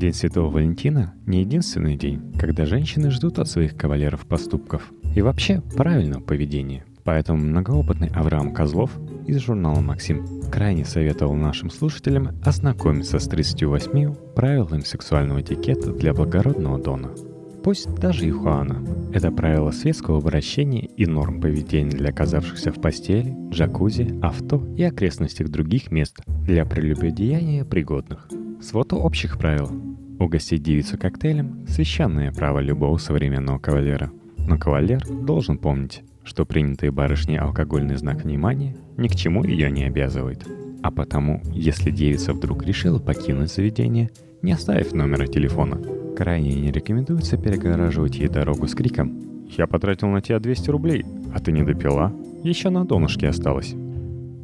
День Святого Валентина – не единственный день, когда женщины ждут от своих кавалеров поступков и вообще правильного поведения. Поэтому многоопытный Авраам Козлов из журнала «Максим» крайне советовал нашим слушателям ознакомиться с 38 правилами сексуального этикета для благородного дона. Пусть даже и Хуана. Это правило светского обращения и норм поведения для оказавшихся в постели, джакузи, авто и окрестностях других мест для прелюбодеяния пригодных. Свод общих правил. Угостить девицу коктейлем – священное право любого современного кавалера. Но кавалер должен помнить, что принятый барышней алкогольный знак внимания ни к чему ее не обязывает. А потому, если девица вдруг решила покинуть заведение, не оставив номера телефона, крайне не рекомендуется перегораживать ей дорогу с криком «Я потратил на тебя 200 рублей, а ты не допила? Еще на донышке осталось».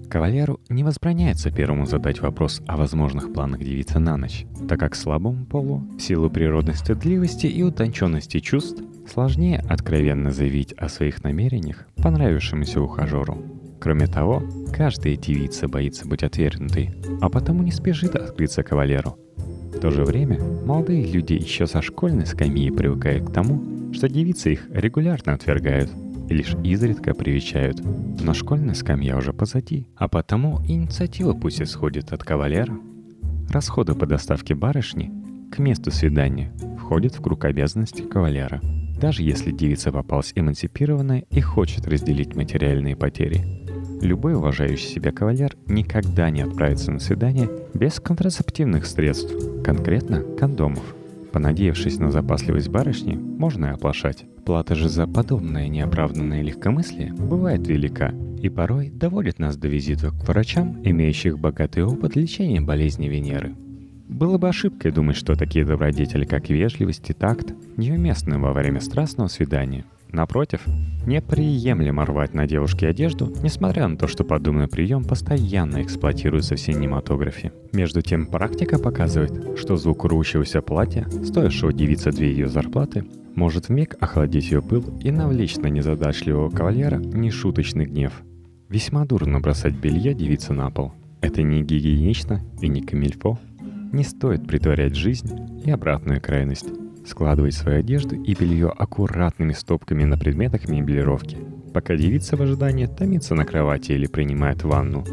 Кавалеру не возбраняется первому задать вопрос о возможных планах девицы на ночь, так как слабому полу, в силу природной стыдливости и утонченности чувств, сложнее откровенно заявить о своих намерениях понравившемуся ухажеру. Кроме того, каждая девица боится быть отвергнутой, а потому не спешит открыться кавалеру. В то же время молодые люди еще со школьной скамьи привыкают к тому, что девицы их регулярно отвергают – и лишь изредка привечают. Но школьная скамья уже позади, а потому инициатива пусть исходит от кавалера. Расходы по доставке барышни к месту свидания входят в круг обязанностей кавалера, даже если девица попалась эмансипированная и хочет разделить материальные потери. Любой уважающий себя кавалер никогда не отправится на свидание без контрацептивных средств, конкретно кондомов – Понадеявшись на запасливость барышни, можно и оплошать. Плата же за подобное неоправданное легкомыслие бывает велика и порой доводит нас до визита к врачам, имеющих богатый опыт лечения болезни Венеры. Было бы ошибкой думать, что такие добродетели, как вежливость и такт, неуместны во время страстного свидания – Напротив, неприемлемо рвать на девушке одежду, несмотря на то, что подобный прием постоянно эксплуатируется в синематографе. Между тем, практика показывает, что звук рвущегося платья, стоящего девица две ее зарплаты, может вмиг охладить ее пыл и навлечь на незадачливого кавалера нешуточный гнев. Весьма дурно бросать белье девицы на пол. Это не гигиенично и не камильфо. Не стоит притворять жизнь и обратную крайность складывать свою одежду и белье аккуратными стопками на предметах меблировки. Пока девица в ожидании томится на кровати или принимает ванну,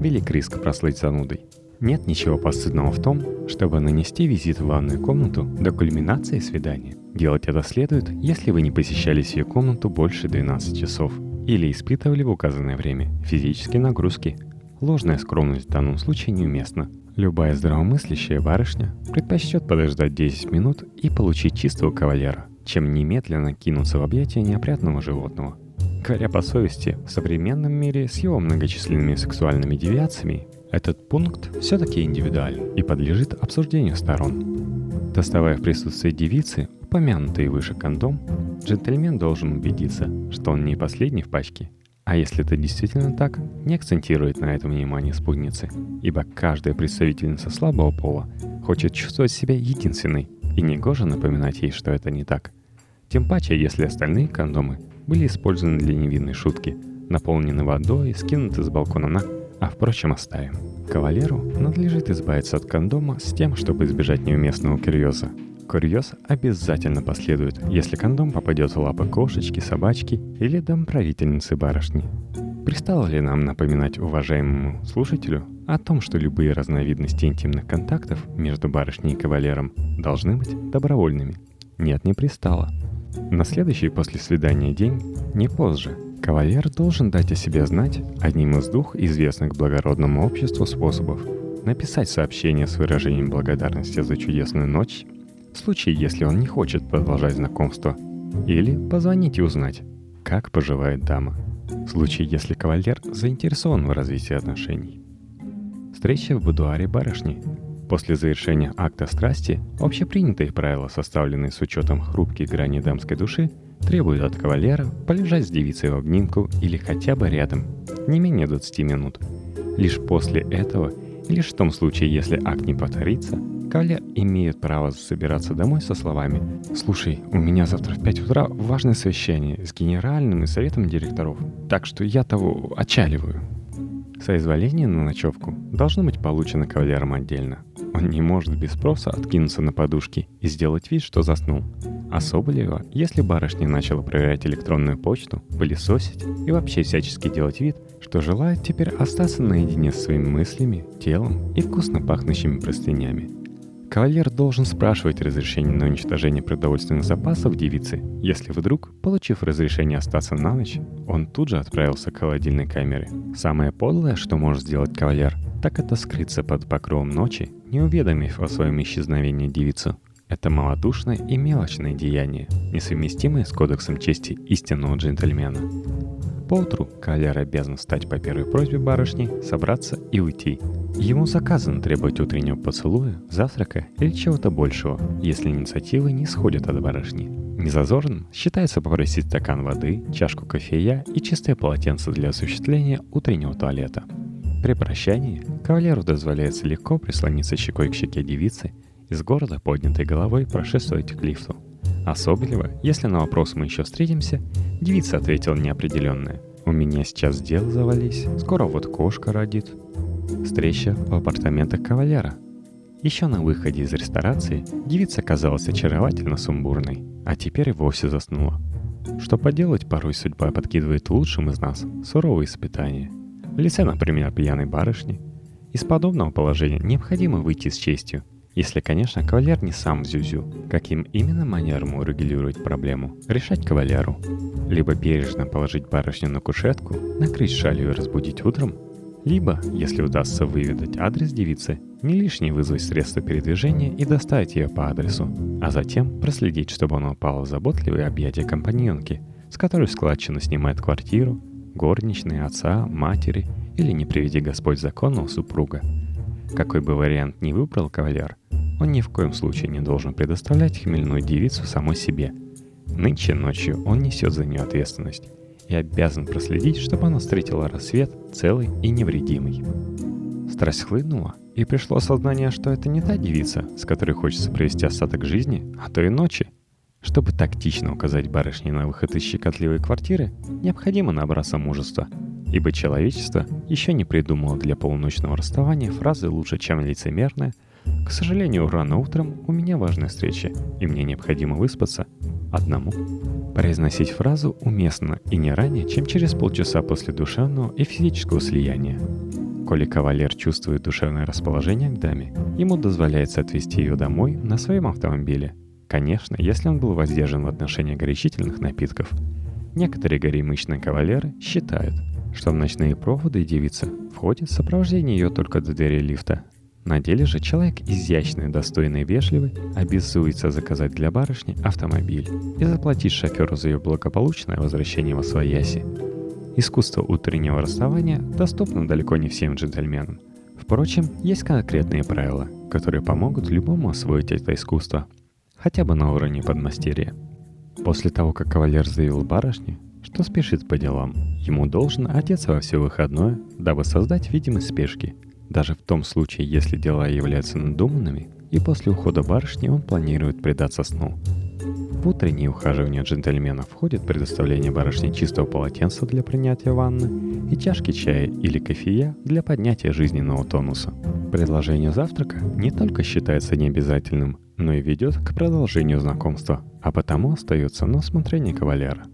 велик риск прослыть занудой. Нет ничего постыдного в том, чтобы нанести визит в ванную комнату до кульминации свидания. Делать это следует, если вы не посещали сию комнату больше 12 часов или испытывали в указанное время физические нагрузки. Ложная скромность в данном случае неуместна – Любая здравомыслящая барышня предпочтет подождать 10 минут и получить чистого кавалера, чем немедленно кинуться в объятия неопрятного животного. Говоря по совести, в современном мире с его многочисленными сексуальными девиациями этот пункт все-таки индивидуален и подлежит обсуждению сторон. Доставая в присутствии девицы упомянутый выше кондом, джентльмен должен убедиться, что он не последний в пачке – а если это действительно так, не акцентирует на этом внимание спутницы, ибо каждая представительница слабого пола хочет чувствовать себя единственной, и негоже напоминать ей, что это не так. Тем паче, если остальные кондомы были использованы для невинной шутки, наполнены водой, скинуты с балкона на, а впрочем оставим. Кавалеру надлежит избавиться от кондома с тем, чтобы избежать неуместного курьеза, Курьез обязательно последует, если кондом попадет в лапы кошечки, собачки или домправительницы барышни. Пристало ли нам напоминать уважаемому слушателю о том, что любые разновидности интимных контактов между барышней и кавалером должны быть добровольными? Нет, не пристало. На следующий после свидания день, не позже, кавалер должен дать о себе знать одним из двух известных благородному обществу способов написать сообщение с выражением благодарности за чудесную ночь случае, если он не хочет продолжать знакомство. Или позвонить и узнать, как поживает дама. В случае, если кавалер заинтересован в развитии отношений. Встреча в будуаре барышни. После завершения акта страсти, общепринятые правила, составленные с учетом хрупких граней дамской души, требуют от кавалера полежать с девицей в обнимку или хотя бы рядом, не менее 20 минут. Лишь после этого, и лишь в том случае, если акт не повторится, Кавалер имеет право собираться домой со словами «Слушай, у меня завтра в 5 утра важное совещание с генеральным и советом директоров, так что я того отчаливаю». Соизволение на ночевку должно быть получено кавалером отдельно. Он не может без спроса откинуться на подушки и сделать вид, что заснул. А Соболева, если барышня начала проверять электронную почту, пылесосить и вообще всячески делать вид, что желает теперь остаться наедине с своими мыслями, телом и вкусно пахнущими простынями. Кавалер должен спрашивать разрешение на уничтожение продовольственных запасов девицы, если вдруг, получив разрешение остаться на ночь, он тут же отправился к холодильной камере. Самое подлое, что может сделать кавалер, так это скрыться под покровом ночи, не уведомив о своем исчезновении девицу. Это малодушное и мелочное деяние, несовместимое с кодексом чести истинного джентльмена. Поутру кавалер обязан встать по первой просьбе барышни, собраться и уйти. Ему заказано требовать утреннего поцелуя, завтрака или чего-то большего, если инициативы не сходят от барышни. Незазорным считается попросить стакан воды, чашку кофея и чистое полотенце для осуществления утреннего туалета – при прощании кавалеру дозволяется легко прислониться щекой к щеке девицы и с города поднятой головой прошествовать к лифту. Особливо, если на вопрос мы еще встретимся, девица ответила неопределенное. «У меня сейчас дел завались, скоро вот кошка родит». Встреча в апартаментах кавалера. Еще на выходе из ресторации девица казалась очаровательно сумбурной, а теперь и вовсе заснула. Что поделать, порой судьба подкидывает лучшим из нас суровые испытания – в лице, например, пьяной барышни. Из подобного положения необходимо выйти с честью, если, конечно, кавалер не сам зюзю. Каким именно манером урегулировать проблему? Решать кавалеру. Либо бережно положить барышню на кушетку, накрыть шалью и разбудить утром, либо, если удастся выведать адрес девицы, не лишний вызвать средства передвижения и доставить ее по адресу, а затем проследить, чтобы она упала в заботливые объятия компаньонки, с которой складчина снимает квартиру, горничной, отца, матери или, не приведи Господь, законного супруга. Какой бы вариант ни выбрал кавалер, он ни в коем случае не должен предоставлять хмельную девицу самой себе. Нынче ночью он несет за нее ответственность и обязан проследить, чтобы она встретила рассвет целый и невредимый. Страсть хлынула, и пришло осознание, что это не та девица, с которой хочется провести остаток жизни, а то и ночи – чтобы тактично указать барышне на выход из щекотливой квартиры, необходимо набраться мужества, ибо человечество еще не придумало для полуночного расставания фразы лучше, чем лицемерная «К сожалению, рано утром у меня важная встреча, и мне необходимо выспаться одному». Произносить фразу уместно и не ранее, чем через полчаса после душевного и физического слияния. Коли кавалер чувствует душевное расположение к даме, ему дозволяется отвезти ее домой на своем автомобиле – Конечно, если он был воздержан в отношении горячительных напитков. Некоторые горемычные кавалеры считают, что в ночные проводы девица входит в сопровождение ее только до двери лифта. На деле же человек изящный, достойный вежливый обязуется заказать для барышни автомобиль и заплатить шоферу за ее благополучное возвращение во свояси. Искусство утреннего расставания доступно далеко не всем джентльменам. Впрочем, есть конкретные правила, которые помогут любому освоить это искусство – хотя бы на уровне подмастерья. После того, как кавалер заявил барышне, что спешит по делам, ему должен одеться во все выходное, дабы создать видимость спешки, даже в том случае, если дела являются надуманными, и после ухода барышни он планирует предаться сну. В утреннее ухаживание джентльмена входит предоставление барышне чистого полотенца для принятия ванны и чашки чая или кофея для поднятия жизненного тонуса. Предложение завтрака не только считается необязательным, но и ведет к продолжению знакомства, а потому остается на усмотрение кавалера.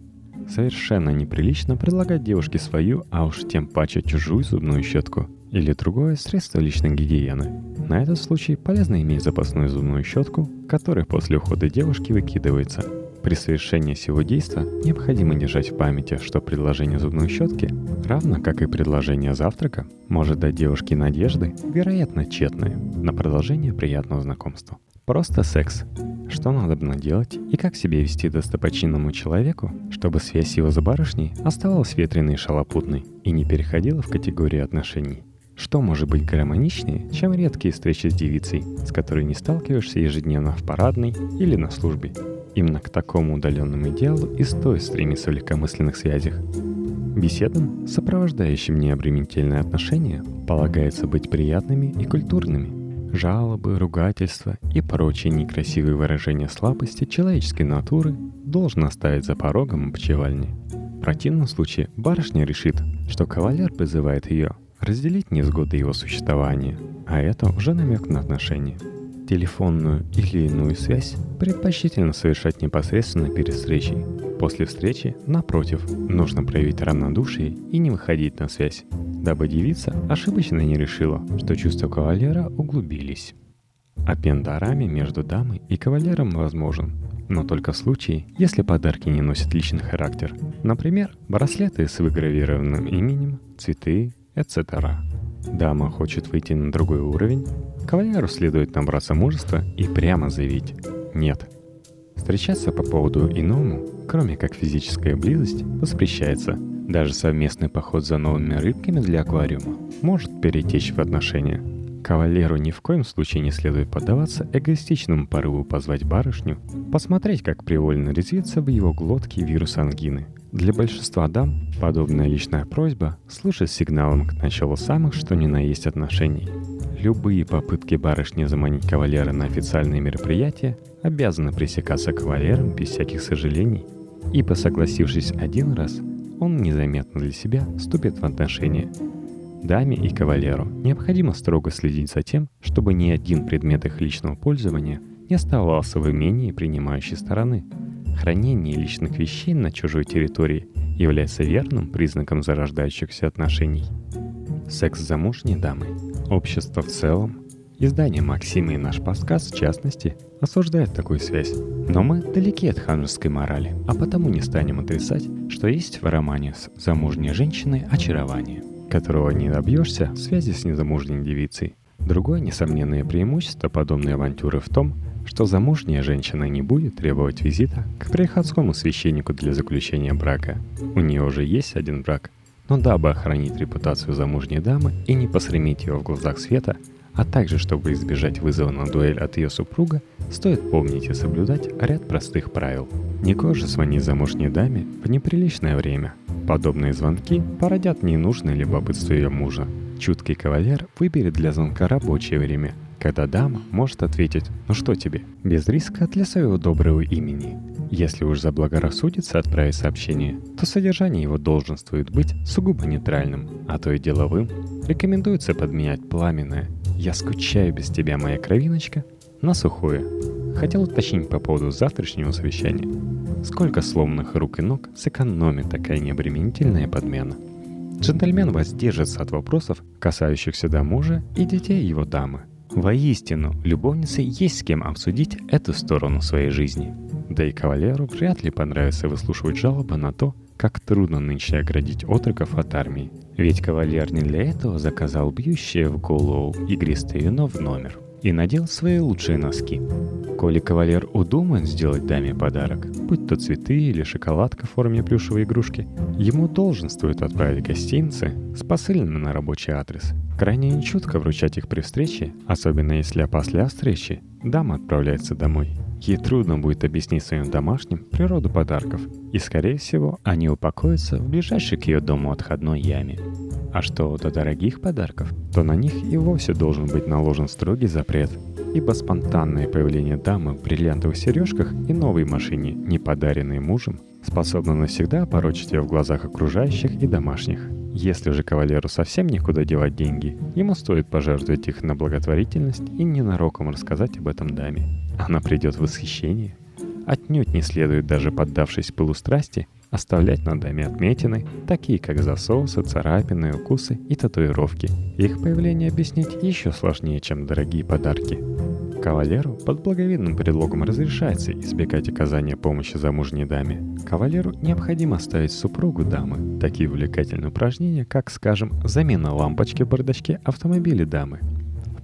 Совершенно неприлично предлагать девушке свою, а уж тем паче чужую зубную щетку или другое средство личной гигиены. На этот случай полезно иметь запасную зубную щетку, которая после ухода девушки выкидывается. При совершении всего действия необходимо держать в памяти, что предложение зубной щетки, равно как и предложение завтрака, может дать девушке надежды, вероятно, тщетные, на продолжение приятного знакомства. Просто секс. Что надо делать и как себя вести достопочинному человеку, чтобы связь его за барышней оставалась ветреной и шалопутной и не переходила в категорию отношений. Что может быть гармоничнее, чем редкие встречи с девицей, с которой не сталкиваешься ежедневно в парадной или на службе? Именно к такому удаленному идеалу и стоит стремиться в легкомысленных связях. Беседам, сопровождающим необременительные отношения, полагается быть приятными и культурными – жалобы, ругательства и прочие некрасивые выражения слабости человеческой натуры должен оставить за порогом обчевальни. В противном случае барышня решит, что кавалер призывает ее, разделить невзгоды его существования, а это уже намек на отношения. Телефонную или иную связь предпочтительно совершать непосредственно перед встречей. После встречи, напротив, нужно проявить равнодушие и не выходить на связь, дабы девица ошибочно не решила, что чувства кавалера углубились. Обмен дарами между дамой и кавалером возможен, но только в случае, если подарки не носят личный характер. Например, браслеты с выгравированным именем, цветы, etc. Дама хочет выйти на другой уровень, кавалеру следует набраться мужества и прямо заявить «нет». Встречаться по поводу иному, кроме как физическая близость, воспрещается. Даже совместный поход за новыми рыбками для аквариума может перетечь в отношения – Кавалеру ни в коем случае не следует поддаваться эгоистичному порыву позвать барышню, посмотреть, как привольно резвится в его глотке вирус ангины. Для большинства дам подобная личная просьба служит сигналом к началу самых что ни на есть отношений. Любые попытки барышни заманить кавалера на официальные мероприятия обязаны пресекаться кавалером без всяких сожалений, ибо согласившись один раз, он незаметно для себя вступит в отношения – Даме и кавалеру необходимо строго следить за тем, чтобы ни один предмет их личного пользования не оставался в имении принимающей стороны. Хранение личных вещей на чужой территории является верным признаком зарождающихся отношений. Секс замужней дамой, общество в целом, издание Максима и наш подкаст в частности осуждает такую связь. Но мы далеки от ханжеской морали, а потому не станем отрицать, что есть в романе с замужней женщиной очарование – которого не добьешься в связи с незамужней девицей. Другое несомненное преимущество подобной авантюры в том, что замужняя женщина не будет требовать визита к приходскому священнику для заключения брака. У нее уже есть один брак, но дабы охранить репутацию замужней дамы и не посрамить ее в глазах света, а также чтобы избежать вызова на дуэль от ее супруга, стоит помнить и соблюдать ряд простых правил. Не коже звонить замужней даме в неприличное время – Подобные звонки породят ненужное любопытство ее мужа. Чуткий кавалер выберет для звонка рабочее время, когда дама может ответить «Ну что тебе?» без риска для своего доброго имени. Если уж заблагорассудится отправить сообщение, то содержание его долженствует быть сугубо нейтральным, а то и деловым. Рекомендуется подменять пламенное «Я скучаю без тебя, моя кровиночка» на сухое Хотел уточнить по поводу завтрашнего совещания. Сколько сломанных рук и ног сэкономит такая необременительная подмена? Джентльмен воздержится от вопросов, касающихся до мужа и детей его дамы. Воистину, любовнице есть с кем обсудить эту сторону своей жизни. Да и кавалеру вряд ли понравится выслушивать жалобы на то, как трудно нынче оградить отроков от армии. Ведь кавалер не для этого заказал бьющее в голову игристое вино в номер и надел свои лучшие носки. Коли кавалер удумает сделать даме подарок, будь то цветы или шоколадка в форме плюшевой игрушки, ему долженствует отправить гостинцы с посыльным на рабочий адрес. Крайне нечутко вручать их при встрече, особенно если опосля встречи дама отправляется домой. Ей трудно будет объяснить своим домашним природу подарков, и, скорее всего, они упокоятся в ближайшей к ее дому отходной яме. А что до дорогих подарков, то на них и вовсе должен быть наложен строгий запрет, ибо спонтанное появление дамы в бриллиантовых сережках и новой машине, не подаренной мужем, способно навсегда опорочить ее в глазах окружающих и домашних. Если же кавалеру совсем некуда девать деньги, ему стоит пожертвовать их на благотворительность и ненароком рассказать об этом даме. Она придет в восхищение. Отнюдь не следует даже поддавшись пылу страсти, оставлять на даме отметины, такие как засосы, царапины, укусы и татуировки. Их появление объяснить еще сложнее, чем дорогие подарки. Кавалеру под благовидным предлогом разрешается избегать оказания помощи замужней даме. Кавалеру необходимо оставить супругу дамы такие увлекательные упражнения, как, скажем, замена лампочки в бардачке автомобиля дамы,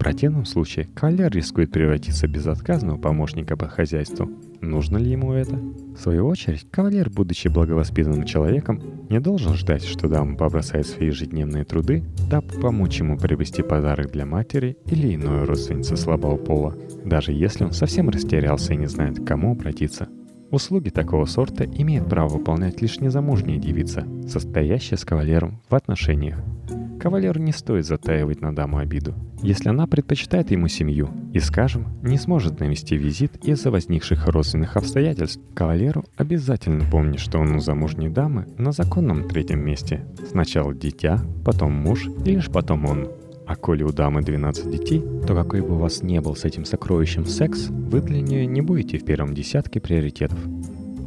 противном случае кавалер рискует превратиться в безотказного помощника по хозяйству. Нужно ли ему это? В свою очередь, кавалер, будучи благовоспитанным человеком, не должен ждать, что дама побросает свои ежедневные труды, дабы помочь ему привезти подарок для матери или иной родственницы слабого пола, даже если он совсем растерялся и не знает, к кому обратиться. Услуги такого сорта имеет право выполнять лишь незамужняя девица, состоящая с кавалером в отношениях. Кавалеру не стоит затаивать на даму обиду. Если она предпочитает ему семью и, скажем, не сможет навести визит из-за возникших родственных обстоятельств, кавалеру обязательно помнить, что он у замужней дамы на законном третьем месте. Сначала дитя, потом муж и лишь потом он. А коли у дамы 12 детей, то какой бы у вас не был с этим сокровищем секс, вы для нее не будете в первом десятке приоритетов.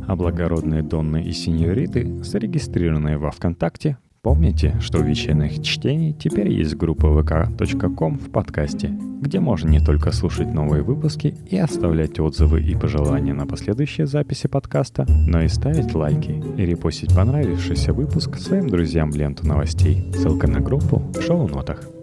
А благородные Донны и Синьориты, зарегистрированные во ВКонтакте, помните, что у вечерних чтений теперь есть группа vk.com в подкасте, где можно не только слушать новые выпуски и оставлять отзывы и пожелания на последующие записи подкаста, но и ставить лайки и репостить понравившийся выпуск своим друзьям в ленту новостей. Ссылка на группу в шоу-нотах.